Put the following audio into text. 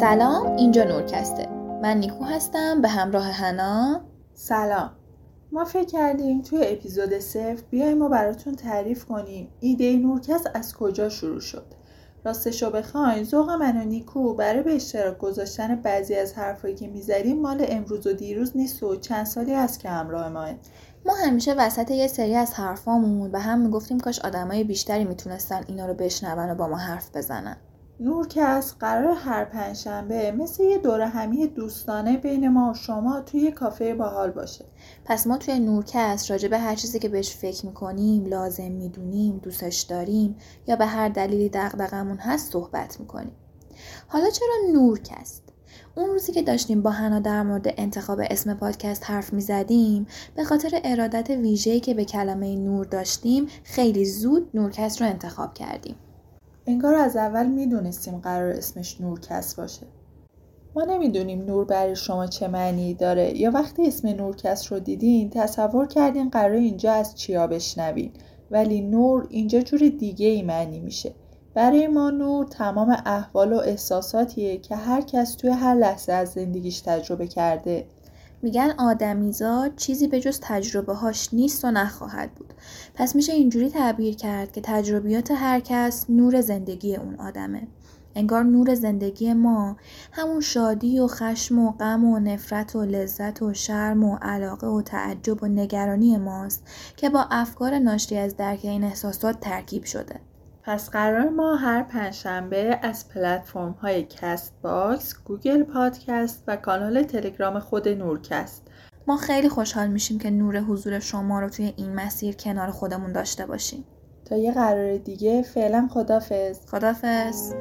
سلام اینجا نورکسته. من نیکو هستم به همراه هنا. سلام. ما فکر کردیم توی اپیزود صفر بیایم ما براتون تعریف کنیم ایده نورکست از کجا شروع شد. راستشو بخواین ذوق من و نیکو برای به اشتراک گذاشتن بعضی از حرفایی که می‌زدیم مال امروز و دیروز نیست و چند سالی است که همراه ماه ما همیشه وسط یه سری از حرفامون به هم می‌گفتیم کاش آدمای بیشتری می‌تونستن اینا رو بشنون و با ما حرف بزنن. نورکست قرار هر پنجشنبه مثل یه دوره همی دوستانه بین ما و شما توی یه کافه باحال باشه. پس ما توی نورکست راجع به هر چیزی که بهش فکر می‌کنیم لازم می‌دونیم دوستش داریم یا به هر دلیلی دغدغمون هست صحبت می‌کنیم. حالا چرا نورکست اون روزی که داشتیم با هنا در مورد انتخاب اسم پادکست حرف می زدیم به خاطر ارادت ویژه‌ای که به کلمه نور داشتیم خیلی زود نورکست رو انتخاب کردیم. انگار از اول می‌دونستیم قرار اسمش نورکست باشه. ما نمی‌دونیم نور برای شما چه معنی داره یا وقتی اسم نورکست رو دیدین تصور کردین قرار اینجا از چیا بشنوین ولی نور اینجا جور دیگه ای معنی میشه. برای ما نور تمام احوال و احساساتیه که هر کس توی هر لحظه از زندگیش تجربه کرده میگن آدمیزاد چیزی به جز تجربه هاش نیست و نخواهد بود. پس میشه اینجوری تعبیر کرد که تجربیات هر کس نور زندگی اون آدمه. انگار نور زندگی ما همون شادی و خشم و غم و نفرت و لذت و شرم و علاقه و تعجب و نگرانی ماست که با افکار ناشی از درک این احساسات ترکیب شده. پس قرار ما هر پنجشنبه از پلتفرم های کست باکس، گوگل پادکست و کانال تلگرام خود نورکست. ما خیلی خوشحال میشیم که نور حضور شما رو توی این مسیر کنار خودمون داشته باشیم. تا یه قرار دیگه فعلا خدافز خدافز